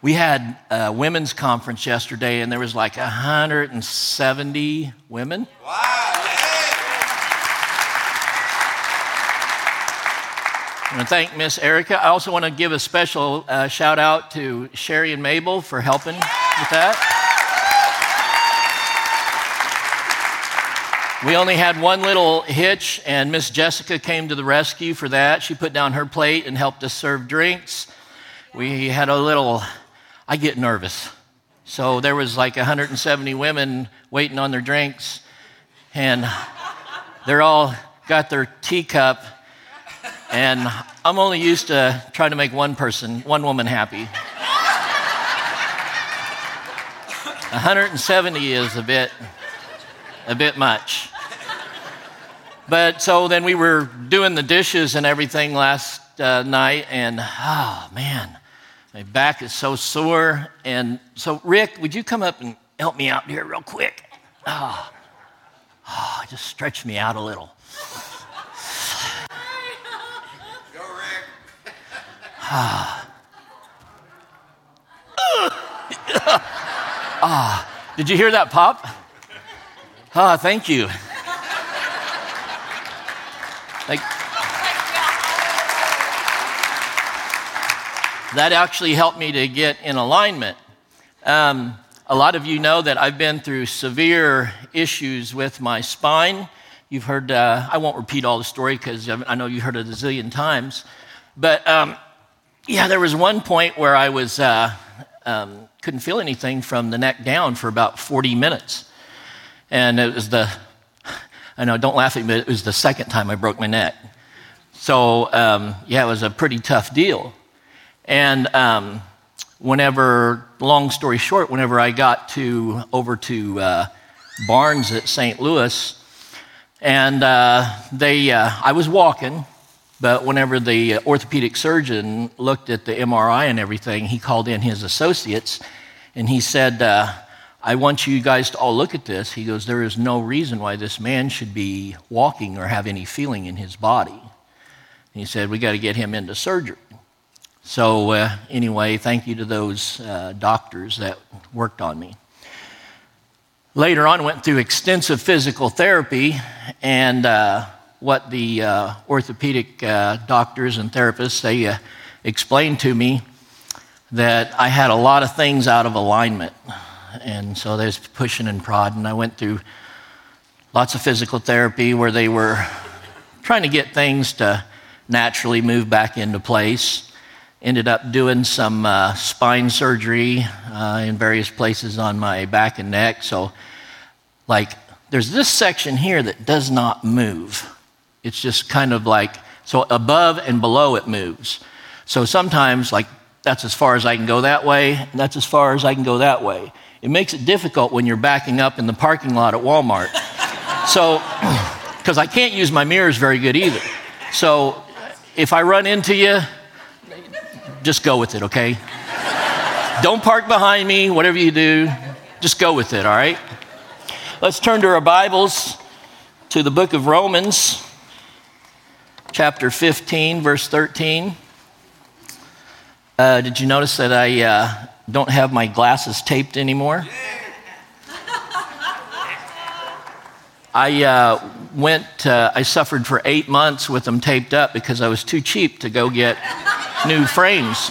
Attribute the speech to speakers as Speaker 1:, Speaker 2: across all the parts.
Speaker 1: We had a women's conference yesterday, and there was like 170 women. Wow! I want to thank Miss Erica. I also want to give a special uh, shout out to Sherry and Mabel for helping with that. We only had one little hitch, and Miss Jessica came to the rescue for that. She put down her plate and helped us serve drinks. We had a little, I get nervous. So there was like 170 women waiting on their drinks, and they're all got their teacup, and I'm only used to trying to make one person, one woman happy. 170 is a bit a bit much. But so then we were doing the dishes and everything last uh, night, and oh man, my back is so sore. And so, Rick, would you come up and help me out here real quick? Oh, oh just stretch me out a little. Go, Rick. Ah. ah. Did you hear that pop? Ah, thank you. Like, that actually helped me to get in alignment. Um, a lot of you know that I've been through severe issues with my spine. You've heard, uh, I won't repeat all the story because I know you've heard it a zillion times. But um, yeah, there was one point where I was, uh, um, couldn't feel anything from the neck down for about 40 minutes. And it was the, I know, don't laugh at me, it was the second time I broke my neck. So, um, yeah, it was a pretty tough deal. And um, whenever, long story short, whenever I got to over to uh, Barnes at St. Louis, and uh, they, uh, I was walking, but whenever the orthopedic surgeon looked at the MRI and everything, he called in his associates, and he said, uh, I want you guys to all look at this. He goes, There is no reason why this man should be walking or have any feeling in his body. he said, We got to get him into surgery. So, uh, anyway, thank you to those uh, doctors that worked on me. Later on, went through extensive physical therapy, and uh, what the uh, orthopedic uh, doctors and therapists they uh, explained to me that I had a lot of things out of alignment and so there's pushing and prodding. I went through lots of physical therapy where they were trying to get things to naturally move back into place. Ended up doing some uh, spine surgery uh, in various places on my back and neck. So, like, there's this section here that does not move. It's just kind of like, so above and below it moves. So sometimes, like, that's as far as I can go that way, and that's as far as I can go that way it makes it difficult when you're backing up in the parking lot at Walmart. so, because I can't use my mirrors very good either. So, if I run into you, just go with it, okay? Don't park behind me, whatever you do, just go with it, all right? Let's turn to our Bibles to the book of Romans, chapter 15, verse 13. Uh, did you notice that I uh, don't have my glasses taped anymore. I uh, went, uh, I suffered for eight months with them taped up because I was too cheap to go get new frames.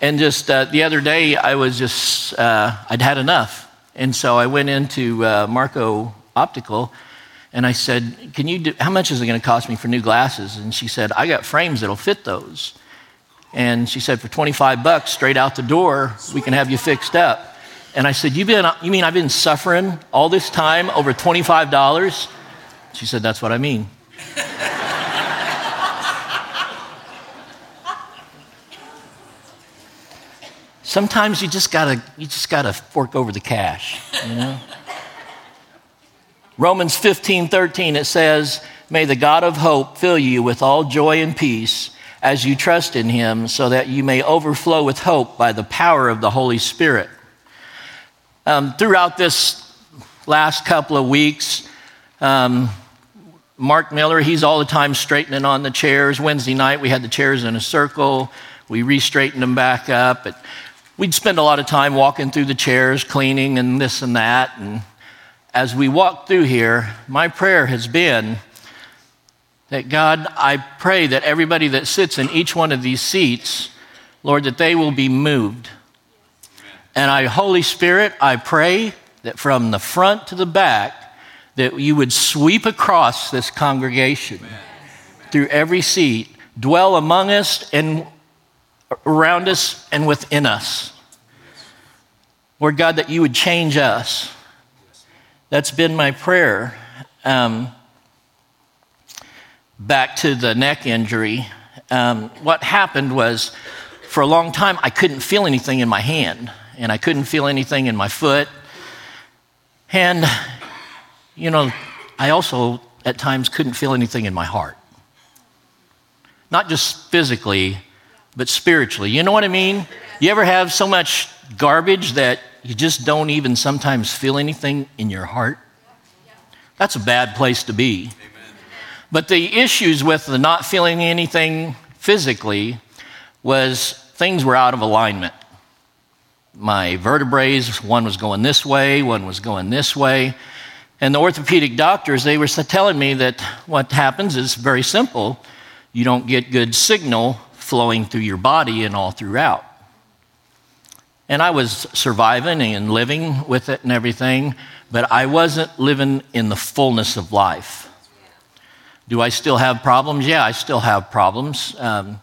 Speaker 1: And just uh, the other day, I was just, uh, I'd had enough. And so I went into uh, Marco Optical and I said, Can you do, how much is it going to cost me for new glasses? And she said, I got frames that'll fit those. And she said, for 25 bucks straight out the door, we can have you fixed up. And I said, you, been, you mean I've been suffering all this time over $25? She said, That's what I mean. Sometimes you just gotta you just gotta fork over the cash, you know. Romans 15, 13, it says, May the God of hope fill you with all joy and peace as you trust in him, so that you may overflow with hope by the power of the Holy Spirit. Um, throughout this last couple of weeks, um, Mark Miller, he's all the time straightening on the chairs. Wednesday night, we had the chairs in a circle. We re straightened them back up. But we'd spend a lot of time walking through the chairs, cleaning and this and that. And as we walk through here, my prayer has been that God, I pray that everybody that sits in each one of these seats, Lord, that they will be moved. And I, Holy Spirit, I pray that from the front to the back, that you would sweep across this congregation Amen. through every seat, dwell among us and around us and within us. Lord God, that you would change us. That's been my prayer. Um, back to the neck injury. Um, what happened was, for a long time, I couldn't feel anything in my hand, and I couldn't feel anything in my foot. And, you know, I also at times couldn't feel anything in my heart. Not just physically, but spiritually. You know what I mean? You ever have so much garbage that you just don't even sometimes feel anything in your heart? That's a bad place to be. But the issues with the not feeling anything physically was things were out of alignment. My vertebrae, one was going this way, one was going this way. And the orthopedic doctors, they were telling me that what happens is very simple. You don't get good signal flowing through your body and all throughout. And I was surviving and living with it and everything, but I wasn't living in the fullness of life. Do I still have problems? Yeah, I still have problems. Um,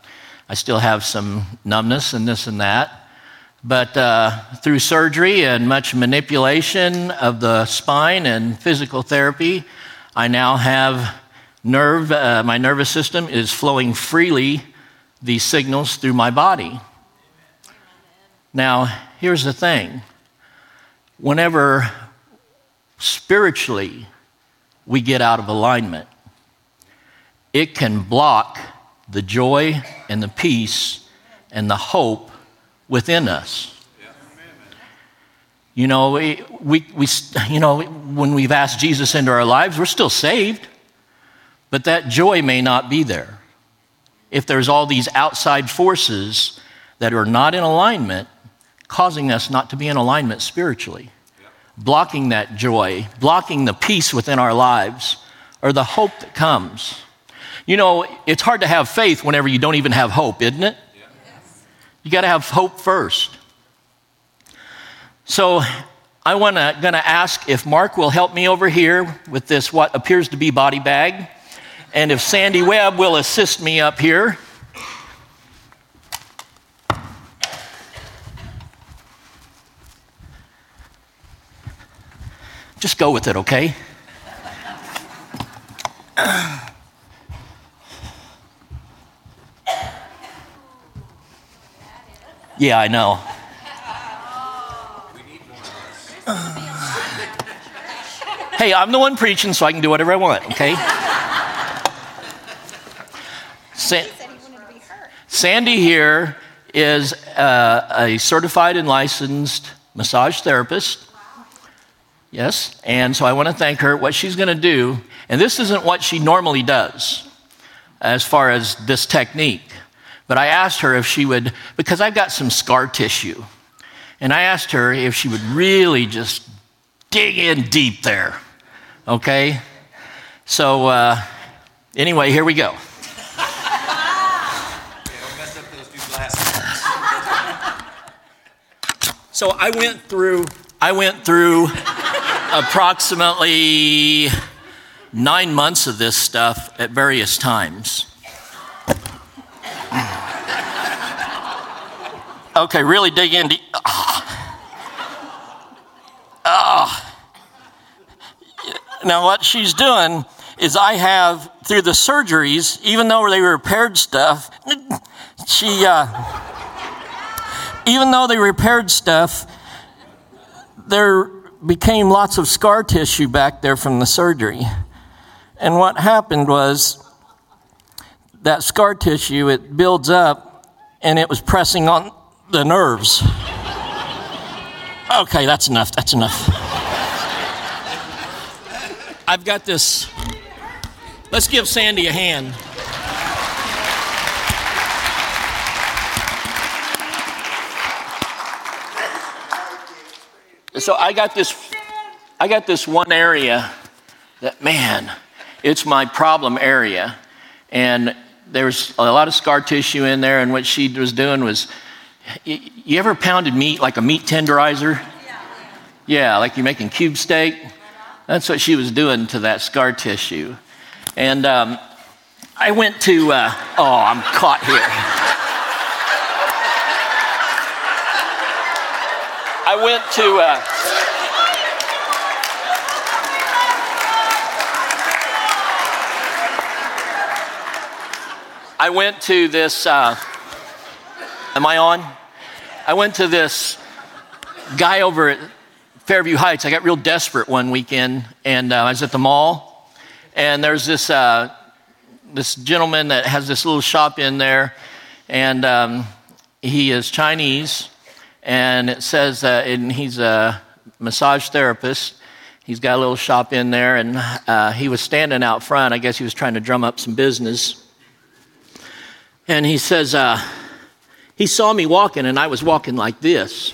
Speaker 1: I still have some numbness and this and that. But uh, through surgery and much manipulation of the spine and physical therapy, I now have nerve, uh, my nervous system is flowing freely these signals through my body. Now, here's the thing whenever spiritually we get out of alignment, it can block the joy and the peace and the hope within us. You know, we, we, we, you know, when we've asked Jesus into our lives, we're still saved, but that joy may not be there if there's all these outside forces that are not in alignment, causing us not to be in alignment spiritually, blocking that joy, blocking the peace within our lives, or the hope that comes. You know, it's hard to have faith whenever you don't even have hope, isn't it? You got to have hope first. So, I want to going to ask if Mark will help me over here with this what appears to be body bag. And if Sandy Webb will assist me up here. Just go with it, okay? Yeah, I know. hey, I'm the one preaching, so I can do whatever I want, okay? Sa- Sandy here is uh, a certified and licensed massage therapist. Yes, and so I want to thank her. What she's going to do, and this isn't what she normally does as far as this technique, but I asked her if she would, because I've got some scar tissue, and I asked her if she would really just dig in deep there. Okay? So, uh, anyway, here we go. So I went through, I went through approximately nine months of this stuff at various times. Okay, really dig into. Oh. oh. Now, what she's doing is I have, through the surgeries, even though they repaired stuff, she. Uh, even though they repaired stuff, there became lots of scar tissue back there from the surgery. And what happened was that scar tissue, it builds up and it was pressing on the nerves. Okay, that's enough. That's enough. I've got this. Let's give Sandy a hand. so I got this, I got this one area that, man, it's my problem area. And there's a lot of scar tissue in there. And what she was doing was, you ever pounded meat like a meat tenderizer? Yeah, like you're making cube steak. That's what she was doing to that scar tissue. And um, I went to, uh, oh, I'm caught here. I went to, uh, I went to this, uh, am I on? I went to this guy over at Fairview Heights. I got real desperate one weekend, and uh, I was at the mall, and there's this uh, this gentleman that has this little shop in there, and um, he is Chinese, and it says uh, and he's a massage therapist. He's got a little shop in there, and uh, he was standing out front. I guess he was trying to drum up some business. And he says, uh, he saw me walking, and I was walking like this.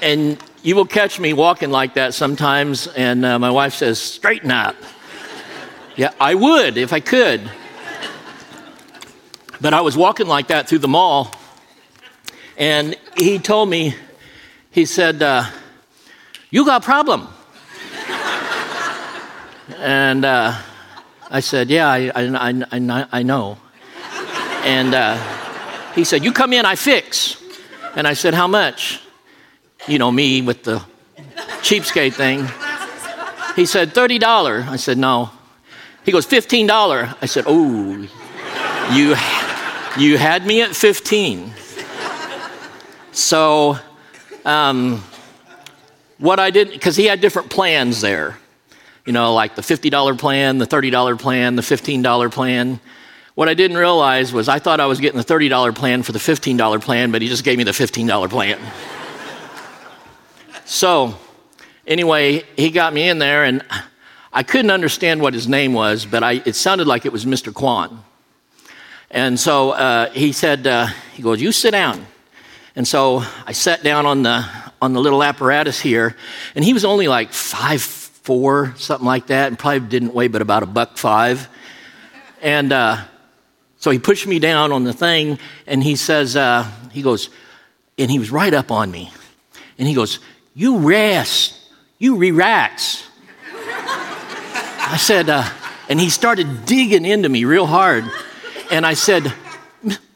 Speaker 1: and you will catch me walking like that sometimes, and uh, my wife says, Straighten up. yeah, I would if I could. But I was walking like that through the mall, and he told me, he said, uh, You got a problem. and uh, I said, Yeah, I, I, I, I know. And uh, he said, You come in, I fix. And I said, How much? you know, me with the cheapskate thing. He said, $30. I said, no. He goes, $15. I said, oh, you, you had me at 15. So, um, what I did, because he had different plans there, you know, like the $50 plan, the $30 plan, the $15 plan. What I didn't realize was I thought I was getting the $30 plan for the $15 plan, but he just gave me the $15 plan. So, anyway, he got me in there, and I couldn't understand what his name was, but I, it sounded like it was Mr. Kwan. And so uh, he said, uh, he goes, you sit down. And so I sat down on the, on the little apparatus here, and he was only like five, four, something like that, and probably didn't weigh but about a buck five. And uh, so he pushed me down on the thing, and he says, uh, he goes, and he was right up on me. And he goes, you rest. You relax. I said, uh, and he started digging into me real hard. And I said,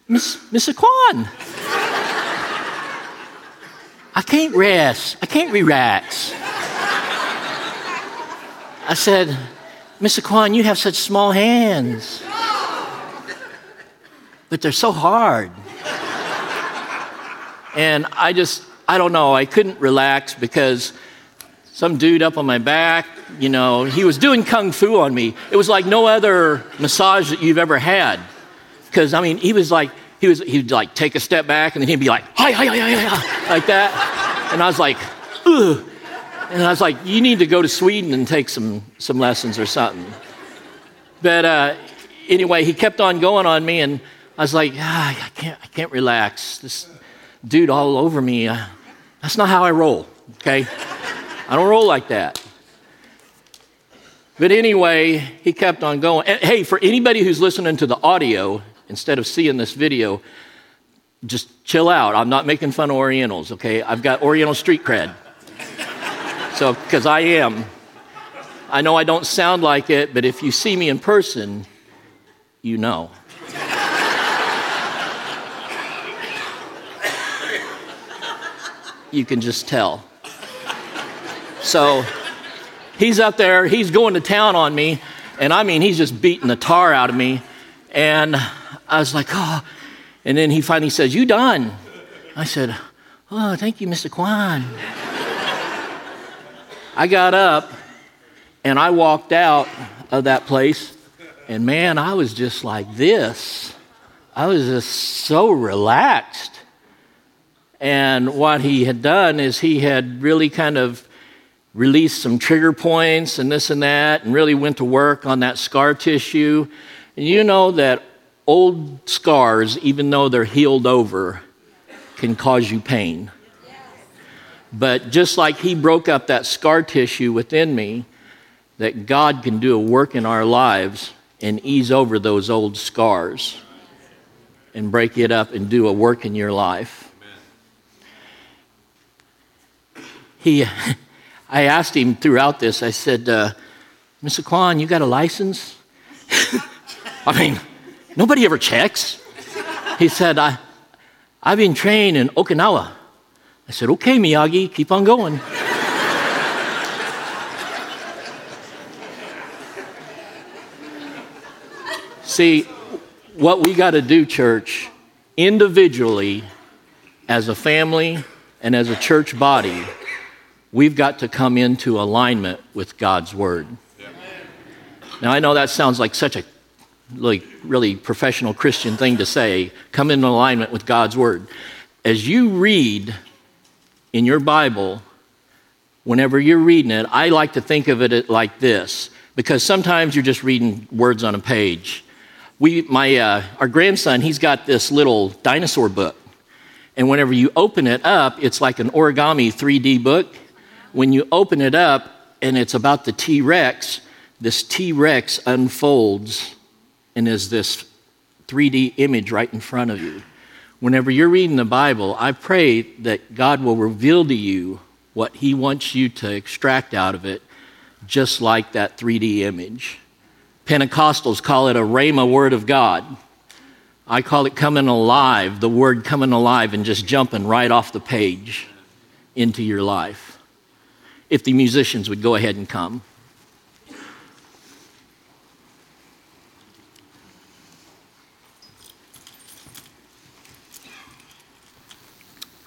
Speaker 1: Miss, Mr. Kwan, I can't rest. I can't relax. I said, Mr. Kwan, you have such small hands, but they're so hard. And I just, I don't know, I couldn't relax because some dude up on my back, you know, he was doing kung fu on me. It was like no other massage that you've ever had. Because, I mean, he was like, he was, he'd like take a step back and then he'd be like, hi, hi, hi, hi, hi, like that. And I was like, ugh. And I was like, you need to go to Sweden and take some, some lessons or something. But uh, anyway, he kept on going on me, and I was like, ah, I, can't, I can't relax. This, dude all over me. Uh, that's not how I roll, okay? I don't roll like that. But anyway, he kept on going. And hey, for anybody who's listening to the audio instead of seeing this video, just chill out. I'm not making fun of Orientals, okay? I've got Oriental street cred. So, because I am. I know I don't sound like it, but if you see me in person, you know. You can just tell. So he's up there, he's going to town on me, and I mean, he's just beating the tar out of me. And I was like, oh. And then he finally says, You done? I said, Oh, thank you, Mr. Kwan. I got up and I walked out of that place, and man, I was just like this. I was just so relaxed. And what he had done is he had really kind of released some trigger points and this and that, and really went to work on that scar tissue. And you know that old scars, even though they're healed over, can cause you pain. But just like He broke up that scar tissue within me, that God can do a work in our lives and ease over those old scars and break it up and do a work in your life. He, I asked him throughout this, I said, uh, Mr. Kwan, you got a license? I mean, nobody ever checks. He said, I, I've been trained in Okinawa. I said, okay, Miyagi, keep on going. See, what we got to do, church, individually, as a family, and as a church body, we've got to come into alignment with God's Word. Now, I know that sounds like such a like really professional Christian thing to say, come in alignment with God's Word. As you read in your Bible, whenever you're reading it, I like to think of it like this because sometimes you're just reading words on a page we, my, uh, our grandson, he's got this little dinosaur book. And whenever you open it up, it's like an origami 3D book. When you open it up and it's about the T Rex, this T Rex unfolds and is this 3D image right in front of you. Whenever you're reading the Bible, I pray that God will reveal to you what He wants you to extract out of it, just like that 3D image. Pentecostals call it a Rhema word of God. I call it coming alive, the word coming alive and just jumping right off the page into your life. If the musicians would go ahead and come.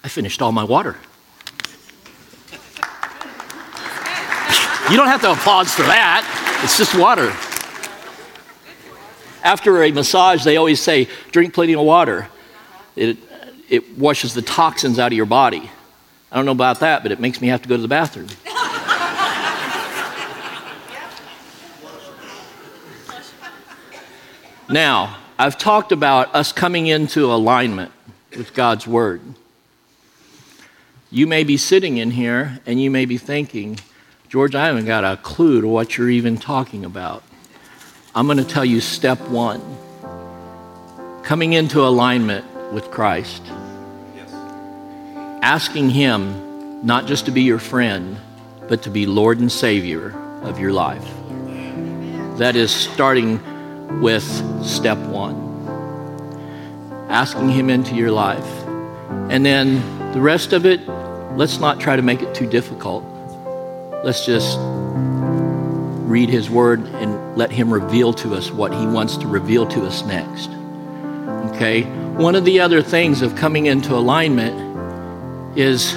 Speaker 1: I finished all my water. You don't have to applaud for that. It's just water after a massage, they always say, drink plenty of water. It, it washes the toxins out of your body. I don't know about that, but it makes me have to go to the bathroom. Now, I've talked about us coming into alignment with God's Word. You may be sitting in here and you may be thinking, George, I haven't got a clue to what you're even talking about. I'm going to tell you step one coming into alignment with Christ. Yes. Asking Him not just to be your friend, but to be Lord and Savior of your life. That is starting with step one. Asking Him into your life. And then the rest of it, let's not try to make it too difficult. Let's just read His Word and let Him reveal to us what He wants to reveal to us next. Okay? One of the other things of coming into alignment is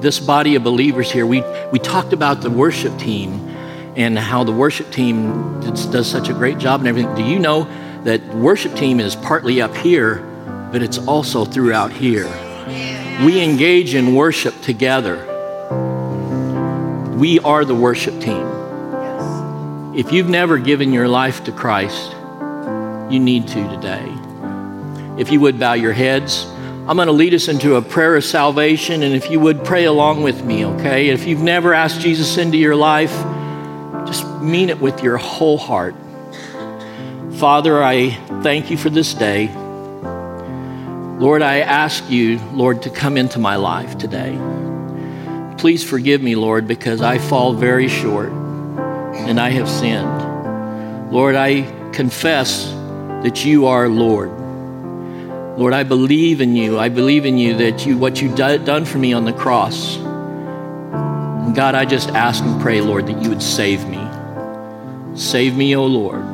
Speaker 1: this body of believers here. We, we talked about the worship team and how the worship team does such a great job and everything. Do you know that worship team is partly up here, but it's also throughout here? We engage in worship together. We are the worship team. If you've never given your life to Christ, you need to today. If you would bow your heads, I'm going to lead us into a prayer of salvation, and if you would pray along with me, okay? If you've never asked Jesus into your life, mean it with your whole heart. Father, I thank you for this day. Lord, I ask you, Lord, to come into my life today. Please forgive me, Lord, because I fall very short and I have sinned. Lord, I confess that you are Lord. Lord, I believe in you. I believe in you that you what you've done for me on the cross. God, I just ask and pray, Lord, that you would save me. Save me, O Lord.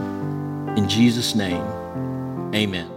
Speaker 1: In Jesus' name, amen.